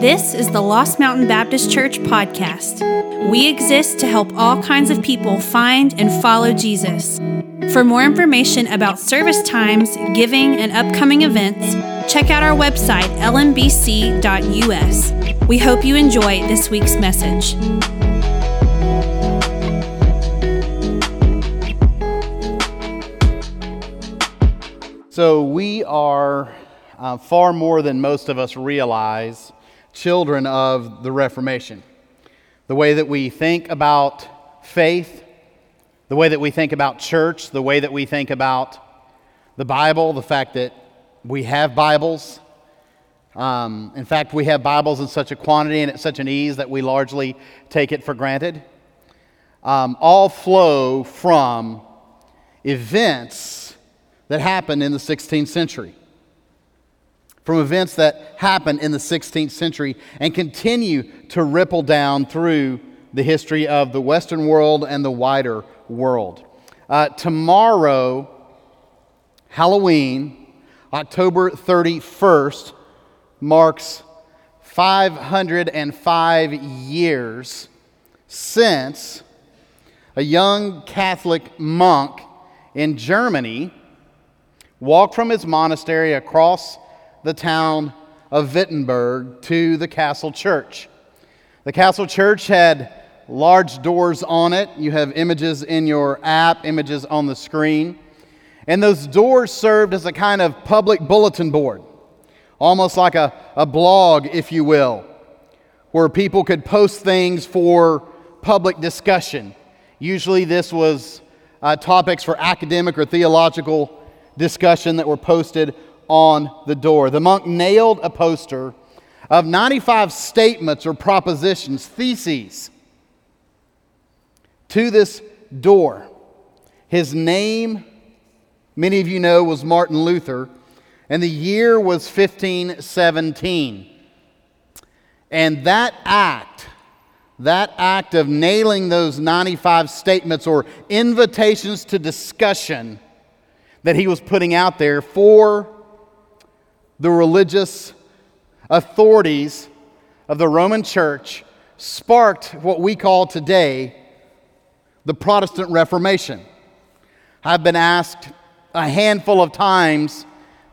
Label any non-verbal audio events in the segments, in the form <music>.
This is the Lost Mountain Baptist Church podcast. We exist to help all kinds of people find and follow Jesus. For more information about service times, giving, and upcoming events, check out our website, lmbc.us. We hope you enjoy this week's message. So, we are uh, far more than most of us realize children of the Reformation. The way that we think about faith, the way that we think about church, the way that we think about the Bible, the fact that we have Bibles. Um, in fact, we have Bibles in such a quantity and at such an ease that we largely take it for granted. Um, all flow from events that happened in the 16th century from events that happened in the 16th century and continue to ripple down through the history of the Western world and the wider world. Uh, tomorrow, Halloween, October 31st, marks 505 years since a young Catholic monk in Germany walked from his monastery across the town of Wittenberg to the castle church. The castle church had large doors on it. You have images in your app, images on the screen. And those doors served as a kind of public bulletin board, almost like a, a blog, if you will, where people could post things for public discussion. Usually, this was uh, topics for academic or theological discussion that were posted on the door. The monk nailed a poster of 95 statements or propositions, theses, to this door. His name, many of you know, was Martin Luther, and the year was 1517. And that act, that act of nailing those 95 statements or invitations to discussion that he was putting out there for the religious authorities of the Roman Church sparked what we call today the Protestant Reformation. I've been asked a handful of times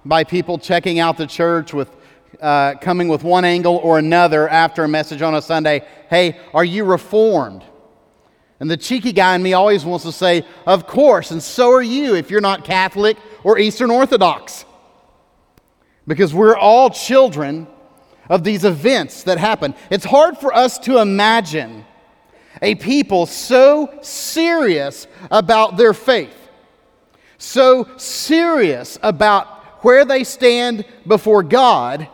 by people checking out the church with uh, coming with one angle or another after a message on a Sunday hey, are you reformed? And the cheeky guy in me always wants to say, Of course, and so are you if you're not Catholic or Eastern Orthodox because we're all children of these events that happen. It's hard for us to imagine a people so serious about their faith, so serious about where they stand before God,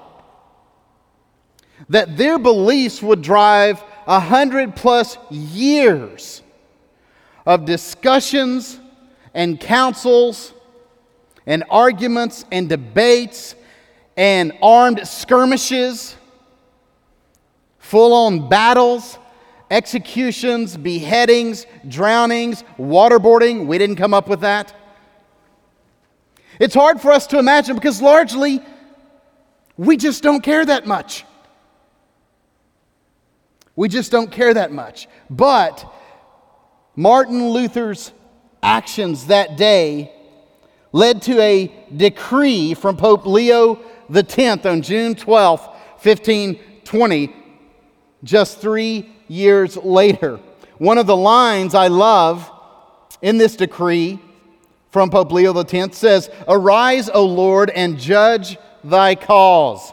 that their beliefs would drive a hundred plus years of discussions and councils and arguments and debates and armed skirmishes, full on battles, executions, beheadings, drownings, waterboarding. We didn't come up with that. It's hard for us to imagine because largely we just don't care that much. We just don't care that much. But Martin Luther's actions that day led to a decree from Pope Leo the 10th on June 12th, 1520, just three years later. One of the lines I love in this decree from Pope Leo X says, Arise, O Lord, and judge thy cause.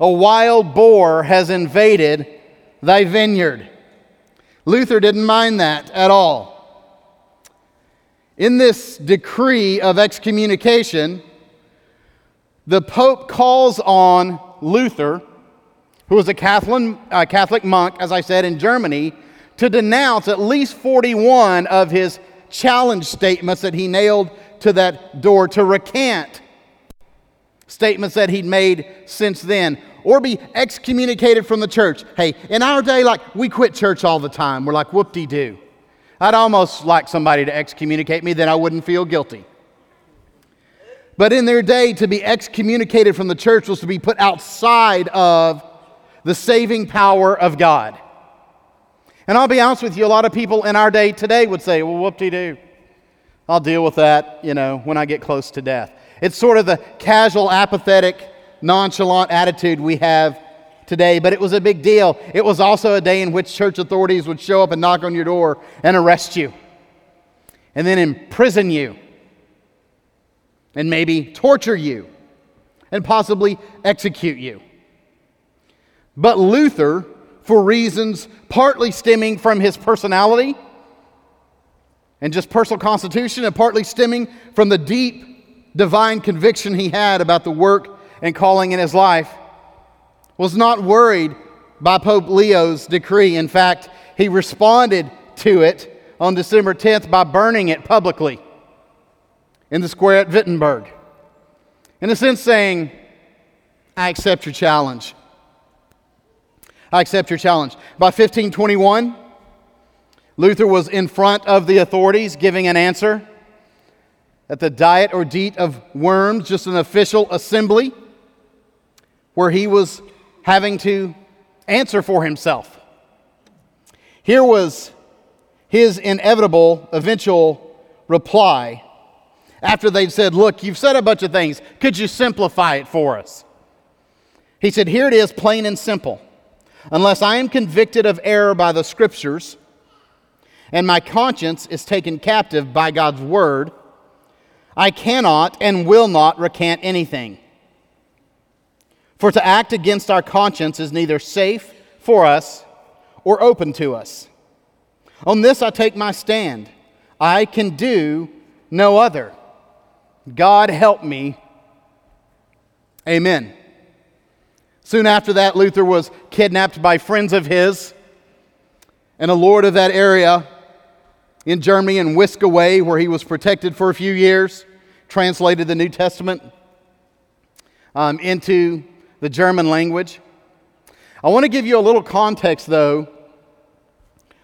A wild boar has invaded thy vineyard. Luther didn't mind that at all. In this decree of excommunication, the Pope calls on Luther, who was a Catholic, uh, Catholic monk, as I said, in Germany, to denounce at least 41 of his challenge statements that he nailed to that door, to recant statements that he'd made since then, or be excommunicated from the church. Hey, in our day, like, we quit church all the time. We're like, whoop de doo. I'd almost like somebody to excommunicate me, then I wouldn't feel guilty. But in their day, to be excommunicated from the church was to be put outside of the saving power of God. And I'll be honest with you, a lot of people in our day today would say, well, whoop de doo. I'll deal with that, you know, when I get close to death. It's sort of the casual, apathetic, nonchalant attitude we have today, but it was a big deal. It was also a day in which church authorities would show up and knock on your door and arrest you, and then imprison you, and maybe torture you, and possibly execute you. But Luther, for reasons partly stemming from his personality and just personal constitution, and partly stemming from the deep divine conviction he had about the work and calling in his life, was not worried by Pope Leo's decree. In fact, he responded to it on December 10th by burning it publicly in the square at Wittenberg. In a sense, saying, I accept your challenge. I accept your challenge. By 1521, Luther was in front of the authorities giving an answer at the Diet or Diet of Worms, just an official assembly, where he was having to answer for himself. Here was his inevitable, eventual reply after they'd said, Look, you've said a bunch of things. Could you simplify it for us? He said, Here it is, plain and simple. Unless I am convicted of error by the scriptures, and my conscience is taken captive by God's word, I cannot and will not recant anything. For to act against our conscience is neither safe for us or open to us. On this I take my stand. I can do no other. God help me. Amen. Soon after that, Luther was kidnapped by friends of his, and a lord of that area in Germany and whisked away, where he was protected for a few years, translated the New Testament um, into the German language. I want to give you a little context, though,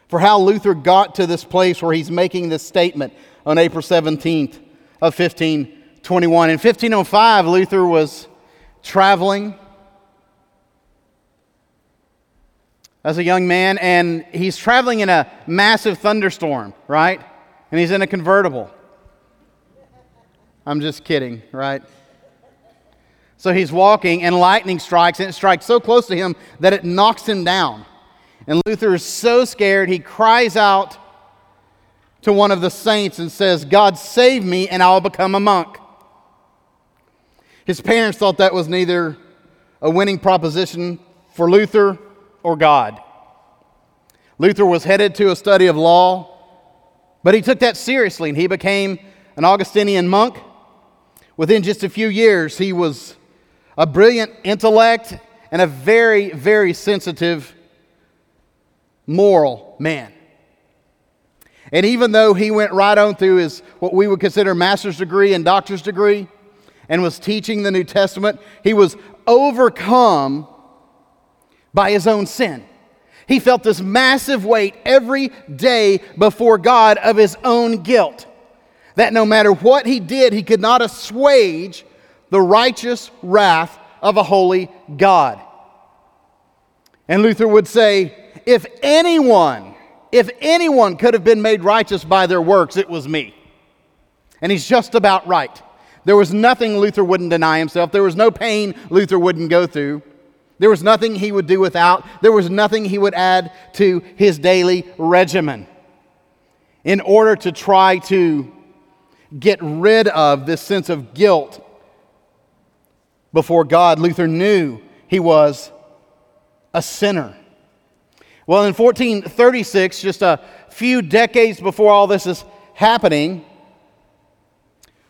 for how Luther got to this place where he's making this statement on April 17th of 1521. In 1505, Luther was traveling as a young man, and he's traveling in a massive thunderstorm, right? And he's in a convertible. I'm just kidding, right? So he's walking, and lightning strikes, and it strikes so close to him that it knocks him down. And Luther is so scared, he cries out to one of the saints and says, God, save me, and I'll become a monk. His parents thought that was neither a winning proposition for Luther or God. Luther was headed to a study of law, but he took that seriously, and he became an Augustinian monk. Within just a few years, he was a brilliant intellect, and a very, very sensitive moral man. And even though he went right on through his what we would consider master's degree and doctor's degree and was teaching the New Testament, he was overcome by his own sin. He felt this massive weight every day before God of his own guilt. That no matter what he did, he could not assuage the righteous wrath of a holy God. And Luther would say, if anyone, if anyone could have been made righteous by their works, it was me. And he's just about right. There was nothing Luther wouldn't deny himself. There was no pain Luther wouldn't go through. There was nothing he would do without. There was nothing he would add to his daily regimen in order to try to get rid of this sense of guilt before God, Luther knew he was a sinner. Well, in 1436, just a few decades before all this is happening,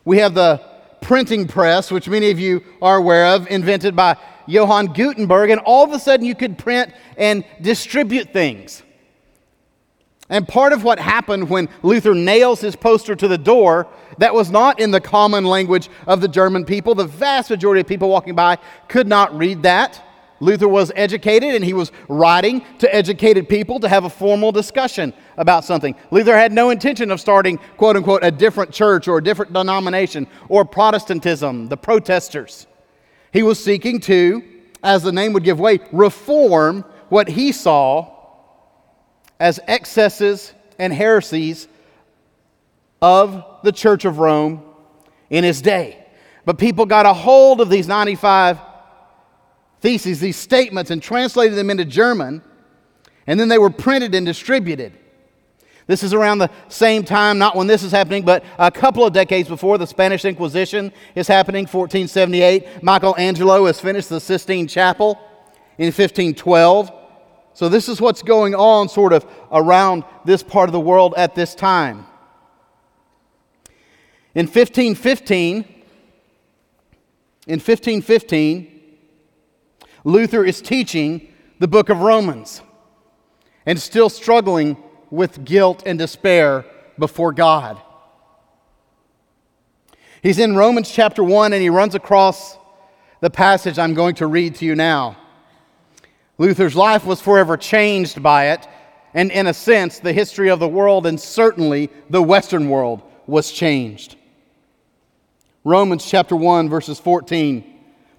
we have the printing press, which many of you are aware of, invented by Johann Gutenberg, and all of a sudden you could print and distribute things. And part of what happened when Luther nails his poster to the door, that was not in the common language of the German people. The vast majority of people walking by could not read that. Luther was educated and he was writing to educated people to have a formal discussion about something. Luther had no intention of starting, quote unquote, a different church or a different denomination or Protestantism, the protesters. He was seeking to as the name would give way, reform what he saw as excesses and heresies of the Church of Rome in his day. But people got a hold of these 95 theses, these statements, and translated them into German, and then they were printed and distributed. This is around the same time, not when this is happening, but a couple of decades before the Spanish Inquisition is happening, 1478. Michelangelo has finished the Sistine Chapel in 1512. So, this is what's going on sort of around this part of the world at this time. In 1515, in 1515, Luther is teaching the book of Romans and still struggling with guilt and despair before God. He's in Romans chapter 1 and he runs across the passage I'm going to read to you now. Luther's life was forever changed by it, and in a sense, the history of the world and certainly the Western world was changed. Romans chapter 1, verses 14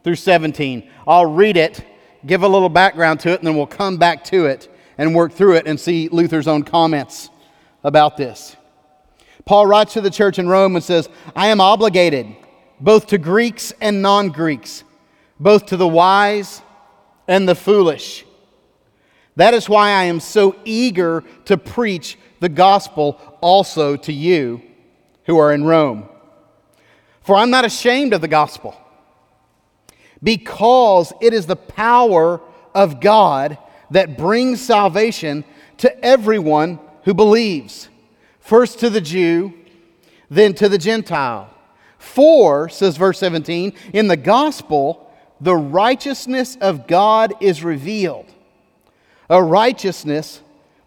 through 17. I'll read it, give a little background to it, and then we'll come back to it and work through it and see Luther's own comments about this. Paul writes to the church in Rome and says, I am obligated both to Greeks and non Greeks, both to the wise and the foolish. That is why I am so eager to preach the gospel also to you who are in Rome. For I'm not ashamed of the gospel, because it is the power of God that brings salvation to everyone who believes, first to the Jew, then to the Gentile. For, says verse 17, in the gospel, the righteousness of God is revealed, a righteousness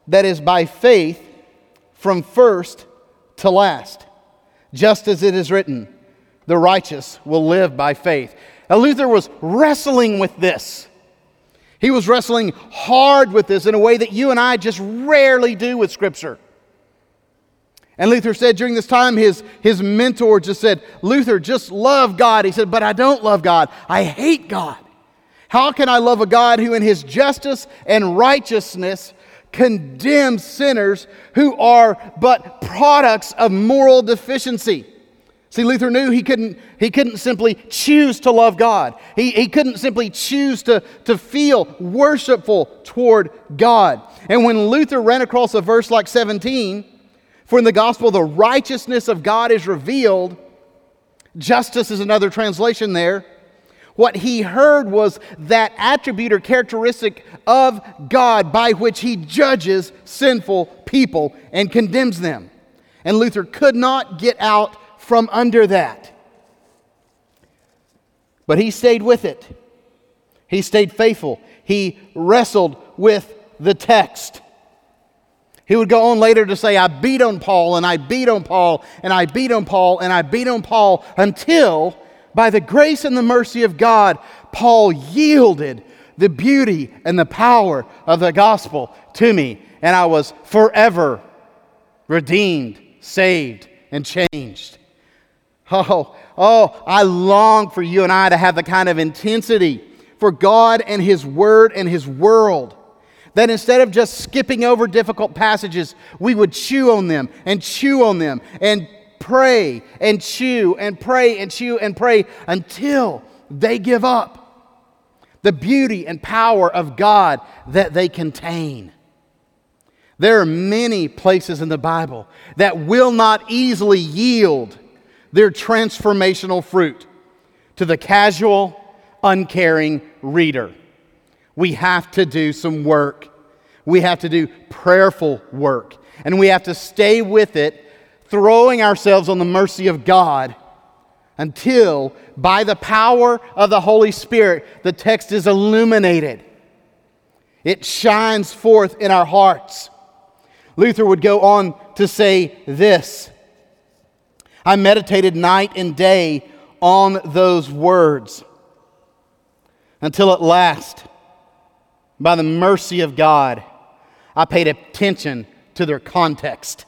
that is by faith from first to last, just as it is written, the righteous will live by faith. Now, Luther was wrestling with this. He was wrestling hard with this in a way that you and I just rarely do with Scripture. And Luther said during this time, his, his mentor just said, Luther, just love God. He said, But I don't love God. I hate God. How can I love a God who, in his justice and righteousness, condemns sinners who are but products of moral deficiency? See, Luther knew he couldn't, he couldn't simply choose to love God. He, he couldn't simply choose to, to feel worshipful toward God. And when Luther ran across a verse like 17, for in the gospel the righteousness of God is revealed, justice is another translation there. What he heard was that attribute or characteristic of God by which he judges sinful people and condemns them. And Luther could not get out from under that. But he stayed with it. He stayed faithful. He wrestled with the text. He would go on later to say, I beat on Paul, and I beat on Paul, and I beat on Paul, and I beat on Paul, until, by the grace and the mercy of God, Paul yielded the beauty and the power of the gospel to me, and I was forever redeemed, saved, and changed. Oh, oh, I long for you and I to have the kind of intensity for God and His Word and His world that instead of just skipping over difficult passages, we would chew on them and chew on them and pray and chew and pray and chew and pray until they give up the beauty and power of God that they contain. There are many places in the Bible that will not easily yield their transformational fruit to the casual, uncaring reader. We have to do some work. We have to do prayerful work. And we have to stay with it, throwing ourselves on the mercy of God until, by the power of the Holy Spirit, the text is illuminated. It shines forth in our hearts. Luther would go on to say this I meditated night and day on those words until at last, by the mercy of God, I paid attention to their context.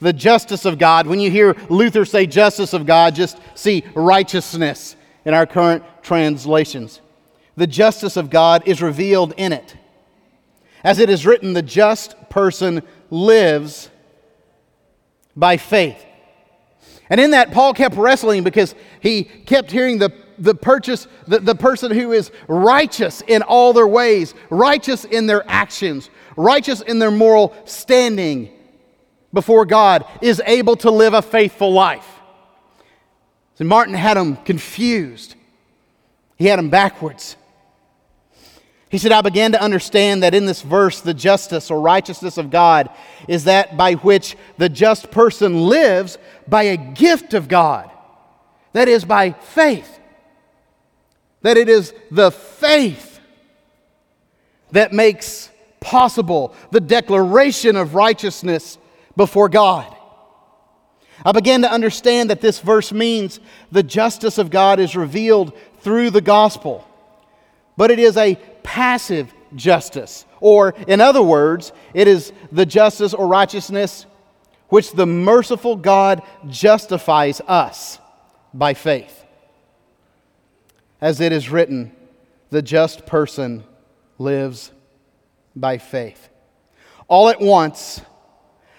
The justice of God, when you hear Luther say justice of God, just see righteousness in our current translations. the justice of God is revealed in it. As it is written, the just person lives by faith. And in that, Paul kept wrestling because he kept hearing the, the purchase, the, the person who is righteous in all their ways, righteous in their actions, righteous in their moral standing before God, is able to live a faithful life. So Martin had him confused. He had him backwards. He said, I began to understand that in this verse, the justice or righteousness of God is that by which the just person lives by a gift of God. That is, by faith. That it is the faith that makes possible the declaration of righteousness before God. I began to understand that this verse means the justice of God is revealed through the gospel, but it is a passive justice. Or, in other words, it is the justice or righteousness which the merciful God justifies us by faith. As it is written, the just person lives by faith. All at once,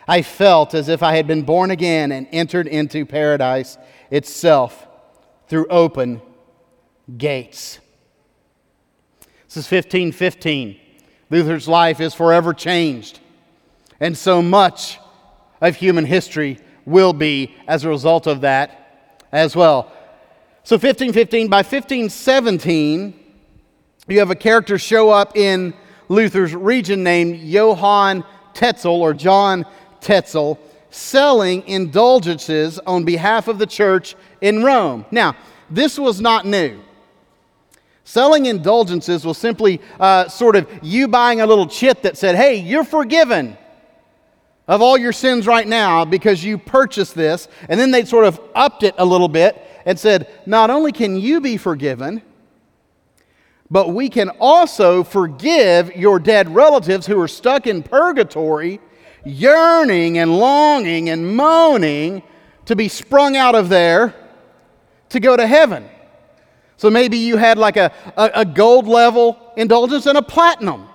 I felt as if I had been born again and entered into paradise itself through open gates. This is 1515. Luther's life is forever changed. And so much of human history will be as a result of that as well. So 1515, by 1517, you have a character show up in Luther's region named Johann Tetzel or John Tetzel selling indulgences on behalf of the church in Rome. Now, this was not new. Selling indulgences was simply uh, sort of you buying a little chit that said, hey, you're forgiven of all your sins right now because you purchased this. And then they'd sort of upped it a little bit and said, not only can you be forgiven, but we can also forgive your dead relatives who are stuck in purgatory, yearning and longing and moaning to be sprung out of there to go to heaven. So maybe you had like a, a, a, gold level indulgence and a platinum.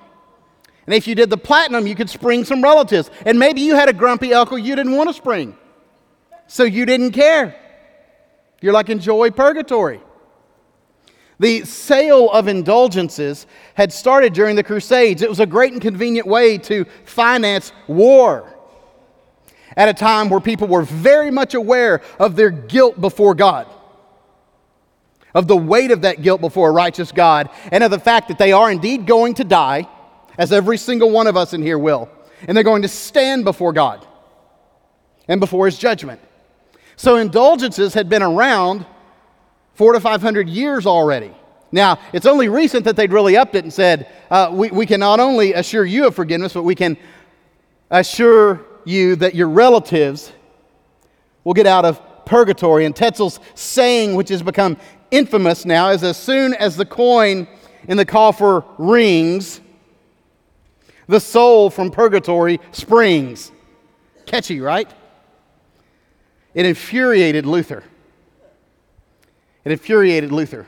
And if you did the platinum, you could spring some relatives. And maybe you had a grumpy uncle you didn't want to spring. So you didn't care. You're like, enjoy purgatory. The sale of indulgences had started during the Crusades. It was a great and convenient way to finance war at a time where people were very much aware of their guilt before God of the weight of that guilt before a righteous God, and of the fact that they are indeed going to die, as every single one of us in here will, and they're going to stand before God and before His judgment. So indulgences had been around four to five hundred years already. Now, it's only recent that they'd really upped it and said, uh, we, we can not only assure you of forgiveness, but we can assure you that your relatives will get out of purgatory. And Tetzel's saying, which has become infamous now is as soon as the coin in the coffer rings, the soul from purgatory springs. Catchy, right? It infuriated Luther. It infuriated Luther.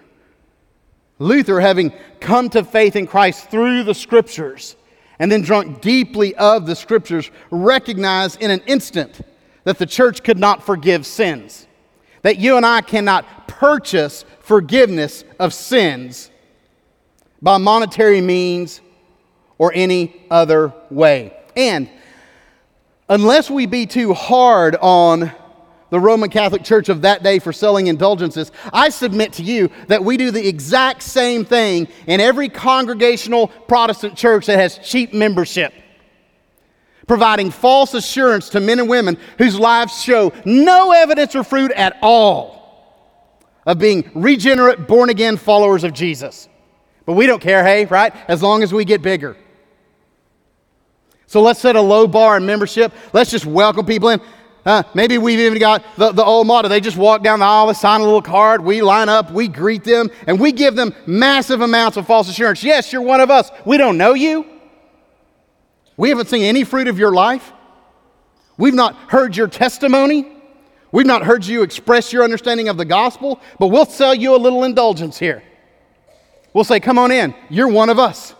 Luther, having come to faith in Christ through the scriptures and then drunk deeply of the scriptures, recognized in an instant that the church could not forgive sins, that you and I cannot purchase forgiveness of sins by monetary means or any other way. And unless we be too hard on the Roman Catholic Church of that day for selling indulgences, I submit to you that we do the exact same thing in every congregational Protestant church that has cheap membership. Providing false assurance to men and women whose lives show no evidence or fruit at all of being regenerate, born again followers of Jesus. But we don't care, hey, right? As long as we get bigger. So let's set a low bar in membership. Let's just welcome people in. Uh, maybe we've even got the, the old motto. They just walk down the aisle, sign a little card, we line up, we greet them, and we give them massive amounts of false assurance. Yes, you're one of us. We don't know you. We haven't seen any fruit of your life. We've not heard your testimony. We've not heard you express your understanding of the gospel, but we'll sell you a little indulgence here. We'll say, Come on in, you're one of us.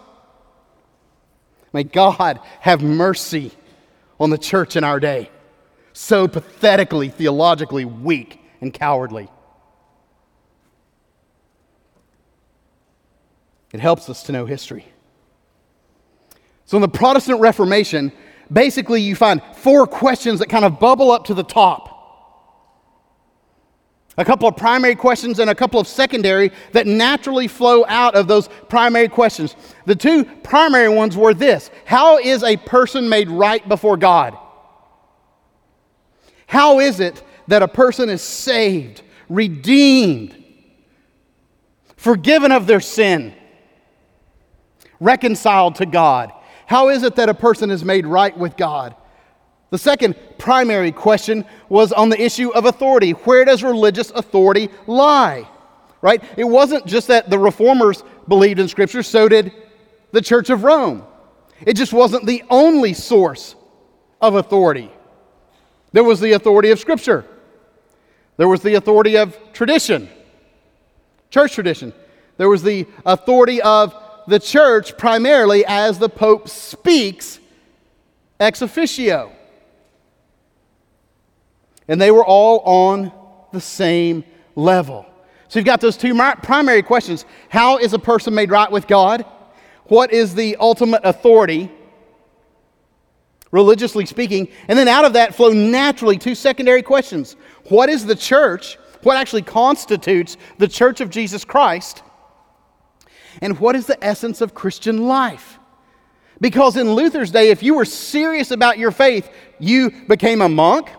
May God have mercy on the church in our day, so pathetically, theologically weak and cowardly. It helps us to know history. So, in the Protestant Reformation, basically you find four questions that kind of bubble up to the top. A couple of primary questions and a couple of secondary that naturally flow out of those primary questions. The two primary ones were this How is a person made right before God? How is it that a person is saved, redeemed, forgiven of their sin, reconciled to God? How is it that a person is made right with God? The second primary question was on the issue of authority. Where does religious authority lie? Right? It wasn't just that the reformers believed in Scripture, so did the Church of Rome. It just wasn't the only source of authority. There was the authority of Scripture, there was the authority of tradition, church tradition, there was the authority of the church primarily as the Pope speaks ex officio. And they were all on the same level. So you've got those two primary questions How is a person made right with God? What is the ultimate authority, religiously speaking? And then out of that flow naturally two secondary questions What is the church? What actually constitutes the church of Jesus Christ? And what is the essence of Christian life? Because in Luther's day, if you were serious about your faith, you became a monk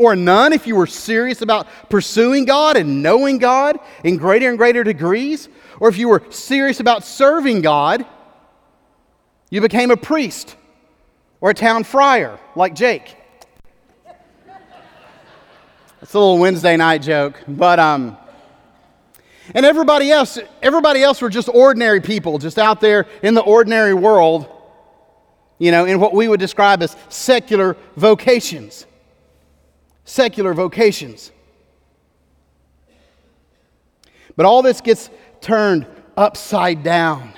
or nun if you were serious about pursuing God and knowing God in greater and greater degrees, or if you were serious about serving God, you became a priest or a town friar like Jake. It's a little Wednesday night joke, but um, and everybody else, everybody else were just ordinary people, just out there in the ordinary world, you know, in what we would describe as secular vocations secular vocations. But all this gets turned upside down.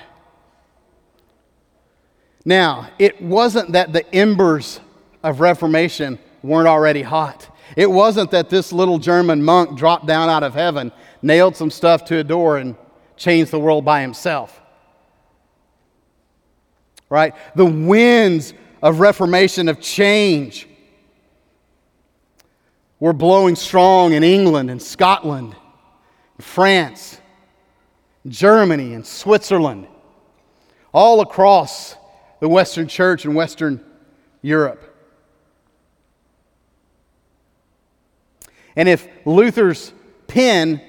Now, it wasn't that the embers of Reformation weren't already hot. It wasn't that this little German monk dropped down out of heaven, nailed some stuff to a door, and changed the world by himself. Right? The winds of Reformation, of change, were blowing strong in England and Scotland, France, Germany, and Switzerland, all across the Western Church and Western Europe. And if Luther's pen,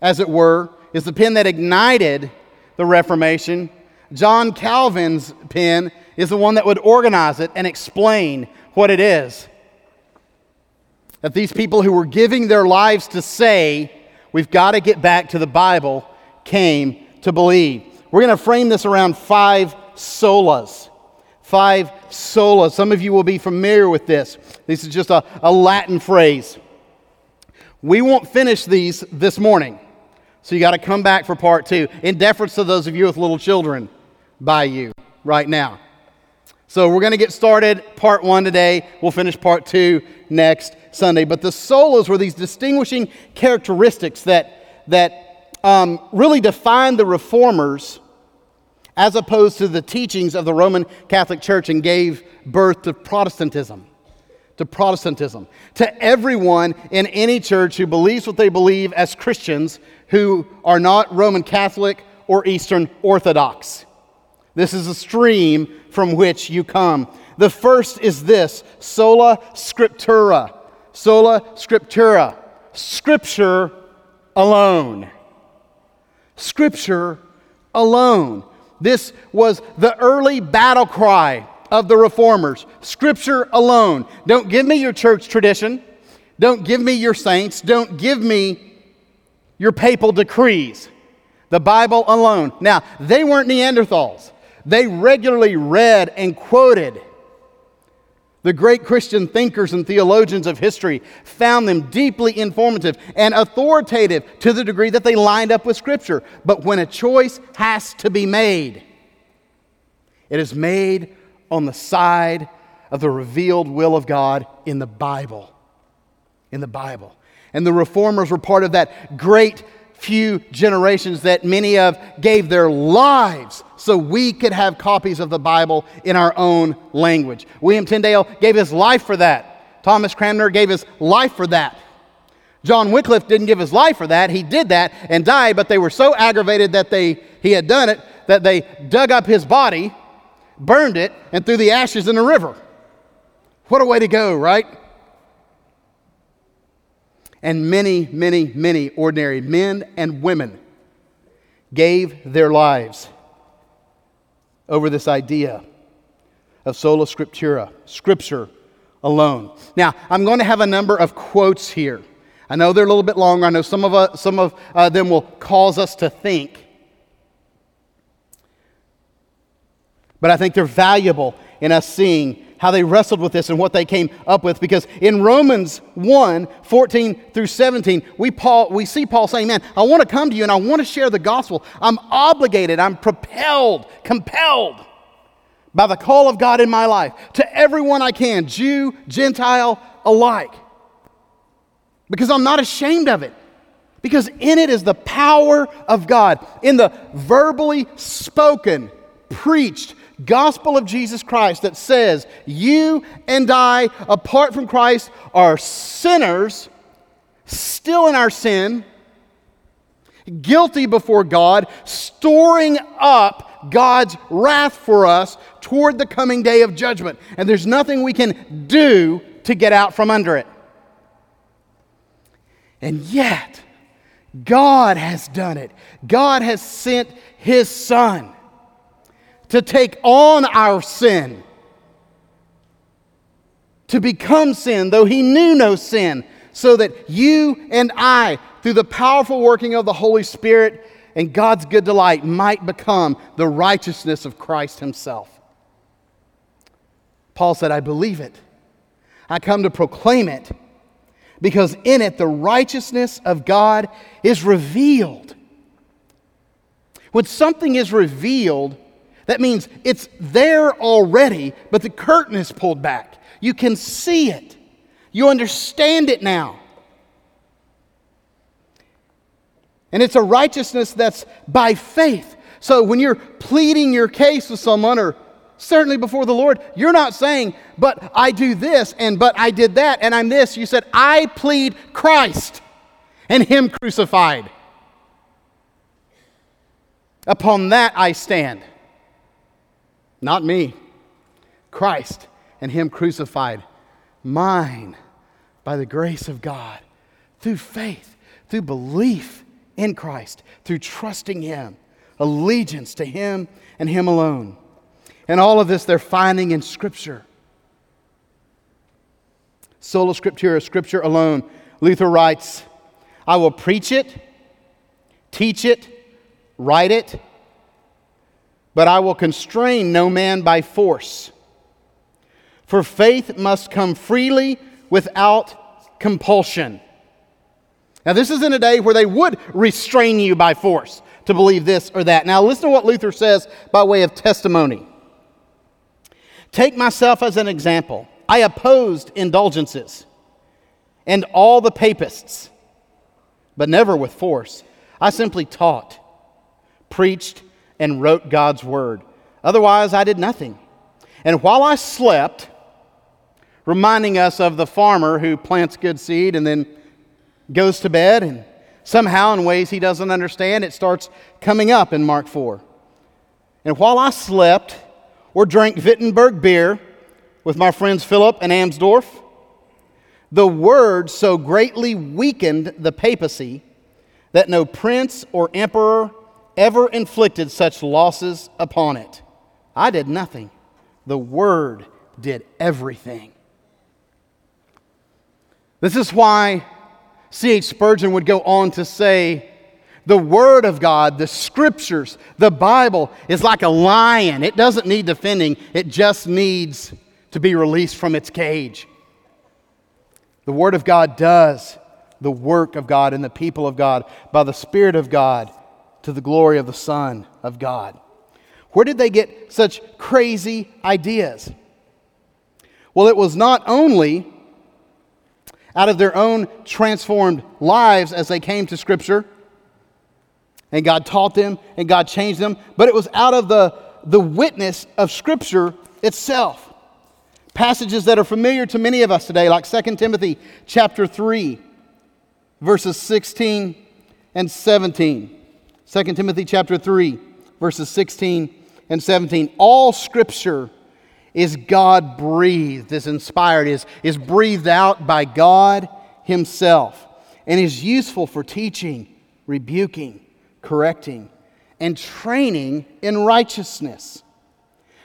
as it were, is the pen that ignited the Reformation, John Calvin's pen is the one that would organize it and explain what it is that these people who were giving their lives to say, we've got to get back to the Bible, came to believe. We're going to frame this around five solas. Five solas. Some of you will be familiar with this. This is just a, a Latin phrase. We won't finish these this morning. So you got to come back for part two, in deference to those of you with little children by you right now. So we're going to get started part one today. We'll finish part two next Sunday. But the solas were these distinguishing characteristics that, that um, really defined the reformers as opposed to the teachings of the Roman Catholic Church and gave birth to Protestantism. To Protestantism. To everyone in any church who believes what they believe as Christians who are not Roman Catholic or Eastern Orthodox. This is a stream from which you come. The first is this sola scriptura. Sola scriptura. Scripture alone. Scripture alone. This was the early battle cry of the reformers. Scripture alone. Don't give me your church tradition. Don't give me your saints. Don't give me your papal decrees. The Bible alone. Now, they weren't Neanderthals. They regularly read and quoted The great Christian thinkers and theologians of history found them deeply informative and authoritative to the degree that they lined up with Scripture. But when a choice has to be made, it is made on the side of the revealed will of God in the Bible. In the Bible. And the reformers were part of that great few generations that many of gave their lives so we could have copies of the Bible in our own language. William Tyndale gave his life for that. Thomas Cranmer gave his life for that. John Wycliffe didn't give his life for that. He did that and died, but they were so aggravated that they, he had done it that they dug up his body, burned it, and threw the ashes in the river. What a way to go, right? And many, many, many ordinary men and women gave their lives over this idea of sola scriptura, scripture alone. Now, I'm going to have a number of quotes here. I know they're a little bit longer. I know some of, uh, some of uh, them will cause us to think. But I think they're valuable in us seeing how they wrestled with this and what they came up with. Because in Romans 1 14 through 17, we, Paul, we see Paul saying, Man, I want to come to you and I want to share the gospel. I'm obligated, I'm propelled, compelled by the call of God in my life to everyone I can, Jew, Gentile alike. Because I'm not ashamed of it. Because in it is the power of God, in the verbally spoken, preached, gospel of Jesus Christ that says you and I, apart from Christ, are sinners, still in our sin, guilty before God, storing up God's wrath for us toward the coming day of judgment. And there's nothing we can do to get out from under it. And yet, God has done it. God has sent His Son to take on our sin, to become sin, though he knew no sin, so that you and I, through the powerful working of the Holy Spirit and God's good delight, might become the righteousness of Christ himself. Paul said, I believe it. I come to proclaim it because in it the righteousness of God is revealed. When something is revealed, that means it's there already, but the curtain is pulled back. You can see it, you understand it now. And it's a righteousness that's by faith. So when you're pleading your case with someone or certainly before the Lord, you're not saying, but I do this and but I did that and I'm this. You said, I plead Christ and Him crucified. Upon that I stand. Not me. Christ and Him crucified. Mine by the grace of God through faith, through belief in Christ, through trusting Him, allegiance to Him and Him alone. And all of this they're finding in Scripture. Sola Scriptura, Scripture alone. Luther writes, I will preach it, teach it, write it, but I will constrain no man by force. For faith must come freely without compulsion. Now, this is in a day where they would restrain you by force to believe this or that. Now, listen to what Luther says by way of testimony. Take myself as an example. I opposed indulgences and all the papists, but never with force. I simply taught, preached, and wrote God's word. Otherwise, I did nothing. And while I slept, reminding us of the farmer who plants good seed and then goes to bed, and somehow, in ways he doesn't understand, it starts coming up in Mark 4. And while I slept or drank Wittenberg beer with my friends Philip and Amsdorf, the word so greatly weakened the papacy that no prince or emperor ever inflicted such losses upon it. I did nothing. The Word did everything. This is why C.H. Spurgeon would go on to say, the Word of God, the Scriptures, the Bible is like a lion. It doesn't need defending, it just needs to be released from its cage. The Word of God does the work of God and the people of God by the Spirit of God to the glory of the Son of God. Where did they get such crazy ideas? Well, it was not only out of their own transformed lives as they came to Scripture, and God taught them and God changed them, but it was out of the, the witness of Scripture itself. Passages that are familiar to many of us today, like 2 Timothy chapter 3, verses 16 and 17. 2 Timothy chapter 3, verses 16 and 17. All scripture is God breathed, is inspired, is, is breathed out by God Himself, and is useful for teaching, rebuking, correcting, and training in righteousness,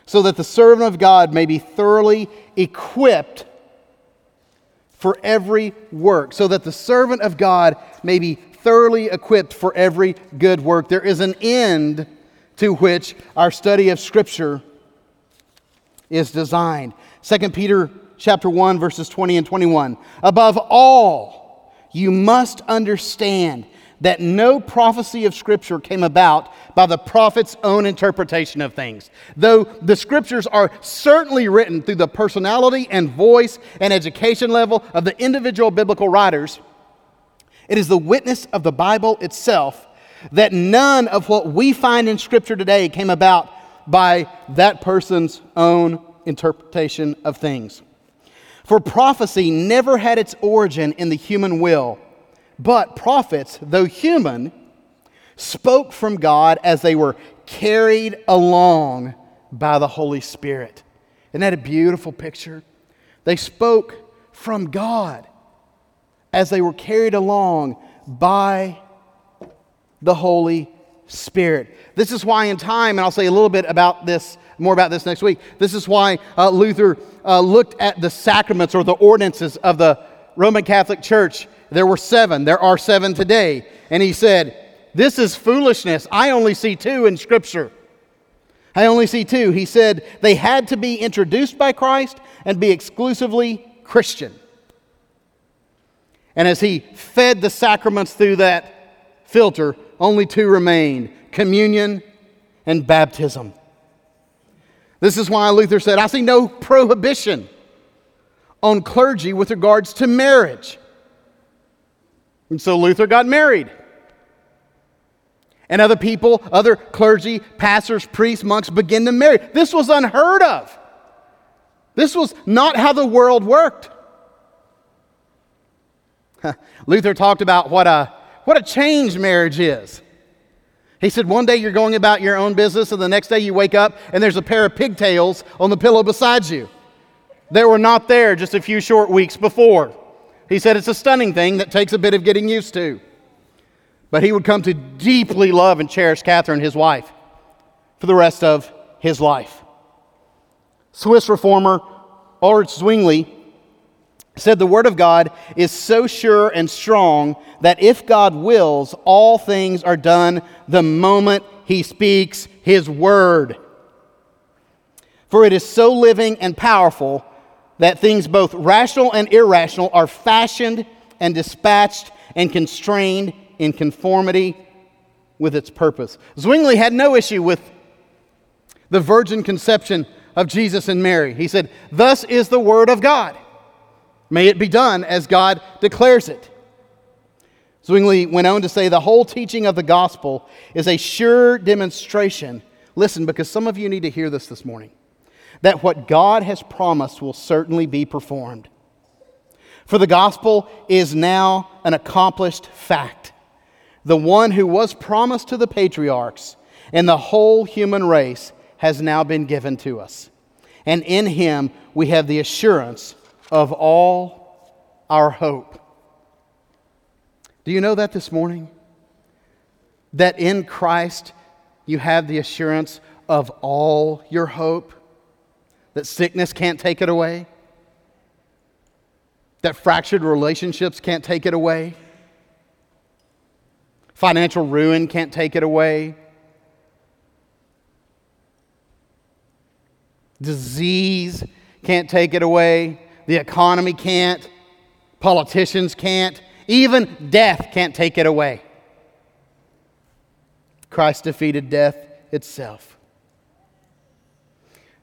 so that the servant of God may be thoroughly equipped for every work, so that the servant of God may be thoroughly equipped for every good work. There is an end to which our study of Scripture is designed. 2 Peter chapter 1 verses 20 and 21. Above all, you must understand that no prophecy of Scripture came about by the prophet's own interpretation of things. Though the Scriptures are certainly written through the personality and voice and education level of the individual biblical writers, it is the witness of the Bible itself that none of what we find in Scripture today came about by that person's own interpretation of things. For prophecy never had its origin in the human will but prophets, though human, spoke from God as they were carried along by the Holy Spirit. Isn't that a beautiful picture? They spoke from God as they were carried along by the Holy Spirit. This is why, in time, and I'll say a little bit about this, more about this next week, this is why uh, Luther uh, looked at the sacraments or the ordinances of the Roman Catholic Church there were seven. There are seven today. And he said, This is foolishness. I only see two in Scripture. I only see two. He said they had to be introduced by Christ and be exclusively Christian. And as he fed the sacraments through that filter, only two remained communion and baptism. This is why Luther said, I see no prohibition on clergy with regards to marriage. And so Luther got married. And other people, other clergy, pastors, priests, monks begin to marry. This was unheard of. This was not how the world worked. <laughs> Luther talked about what a, what a change marriage is. He said, one day you're going about your own business, and the next day you wake up and there's a pair of pigtails on the pillow beside you. They were not there just a few short weeks before. He said it's a stunning thing that takes a bit of getting used to. But he would come to deeply love and cherish Catherine, his wife, for the rest of his life. Swiss reformer Ulrich Zwingli said the Word of God is so sure and strong that if God wills, all things are done the moment He speaks His Word. For it is so living and powerful that things both rational and irrational are fashioned and dispatched and constrained in conformity with its purpose. Zwingli had no issue with the virgin conception of Jesus and Mary. He said, Thus is the word of God. May it be done as God declares it. Zwingli went on to say, The whole teaching of the gospel is a sure demonstration. Listen, because some of you need to hear this this morning that what God has promised will certainly be performed. For the gospel is now an accomplished fact. The one who was promised to the patriarchs and the whole human race has now been given to us. And in him we have the assurance of all our hope. Do you know that this morning? That in Christ you have the assurance of all your hope? that sickness can't take it away, that fractured relationships can't take it away, financial ruin can't take it away, disease can't take it away, the economy can't, politicians can't, even death can't take it away. Christ defeated death itself.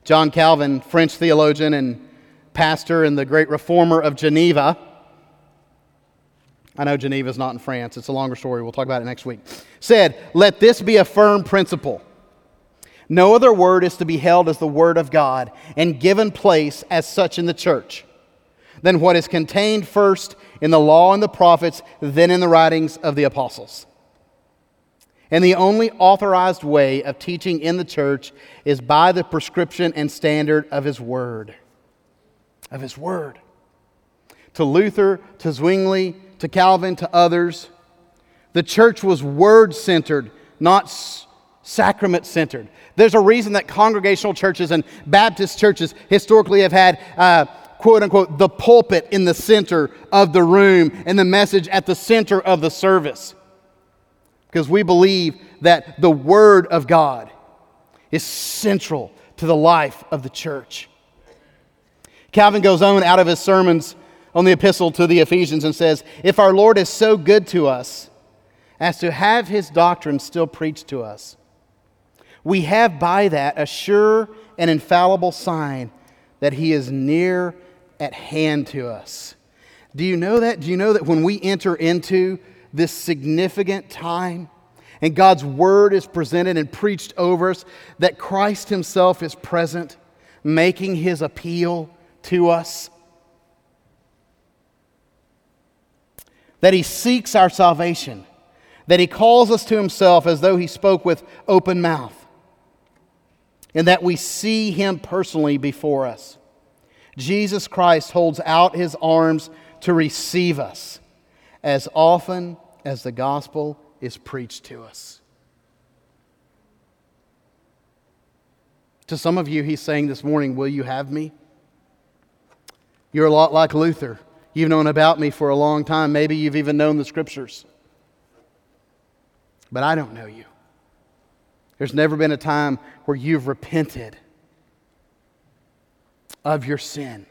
John Calvin, French theologian and pastor and the great reformer of Geneva. I know Geneva is not in France. It's a longer story. We'll talk about it next week. Said, Let this be a firm principle. No other word is to be held as the word of God and given place as such in the church than what is contained first in the law and the prophets, then in the writings of the apostles. And the only authorized way of teaching in the church is by the prescription and standard of His Word. Of His Word. To Luther, to Zwingli, to Calvin, to others, the church was word centered, not sacrament centered. There's a reason that congregational churches and Baptist churches historically have had. Uh, quote unquote, the pulpit in the center of the room and the message at the center of the service because we believe that the Word of God is central to the life of the church. Calvin goes on out of his sermons on the epistle to the Ephesians and says, If our Lord is so good to us as to have his doctrine still preached to us, we have by that a sure and infallible sign that he is near at hand to us. Do you know that? Do you know that when we enter into this significant time and God's word is presented and preached over us, that Christ Himself is present, making His appeal to us. That He seeks our salvation, that He calls us to Himself as though He spoke with open mouth, and that we see Him personally before us. Jesus Christ holds out His arms to receive us as often as the gospel is preached to us. To some of you, he's saying this morning, Will you have me? You're a lot like Luther. You've known about me for a long time. Maybe you've even known the scriptures. But I don't know you. There's never been a time where you've repented of your sin,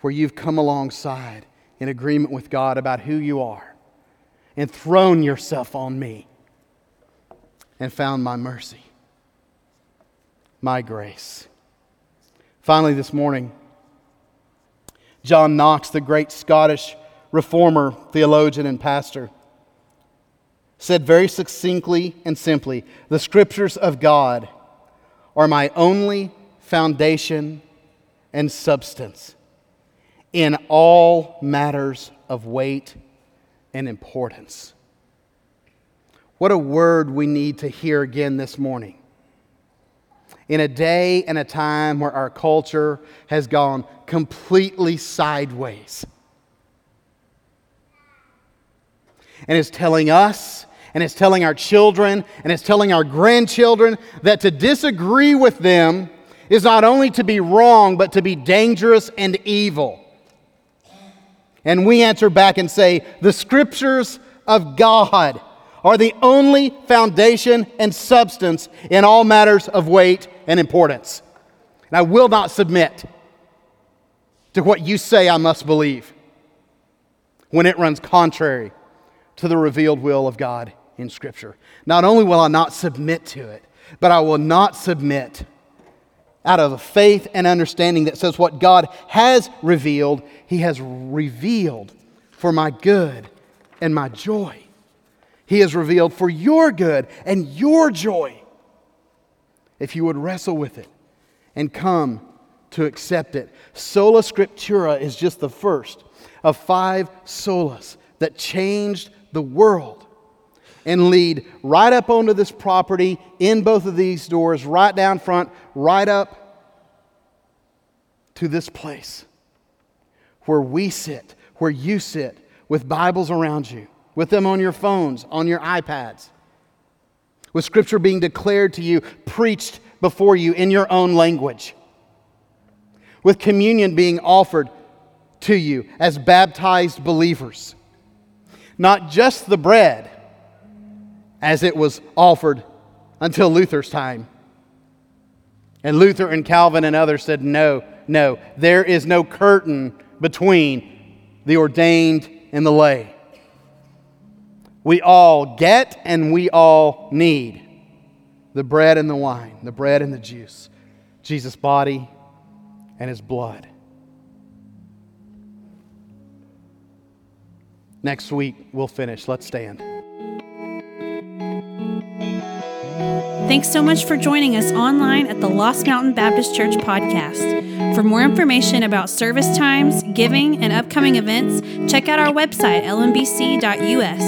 where you've come alongside in agreement with God about who you are and thrown yourself on me and found my mercy, my grace. Finally, this morning, John Knox, the great Scottish reformer, theologian, and pastor, said very succinctly and simply The scriptures of God are my only foundation and substance in all matters of weight and importance. What a word we need to hear again this morning. In a day and a time where our culture has gone completely sideways. And is telling us, and it's telling our children, and it's telling our grandchildren that to disagree with them is not only to be wrong, but to be dangerous and evil. And we answer back and say, the scriptures of God are the only foundation and substance in all matters of weight and importance. And I will not submit to what you say I must believe when it runs contrary to the revealed will of God in Scripture. Not only will I not submit to it, but I will not submit out of faith and understanding that says what God has revealed, He has revealed for my good and my joy. He has revealed for your good and your joy. If you would wrestle with it and come to accept it. Sola Scriptura is just the first of five solas that changed the world and lead right up onto this property in both of these doors, right down front, right up to this place where we sit, where you sit, with Bibles around you, with them on your phones, on your iPads, with Scripture being declared to you, preached before you in your own language, with communion being offered to you as baptized believers. Not just the bread as it was offered until Luther's time. And Luther and Calvin and others said, no, no. There is no curtain between the ordained and the lay. We all get and we all need the bread and the wine, the bread and the juice, Jesus' body and his blood. Next week, we'll finish. Let's stand. Thanks so much for joining us online at the Lost Mountain Baptist Church podcast. For more information about service times, giving, and upcoming events, check out our website, lmbc.us.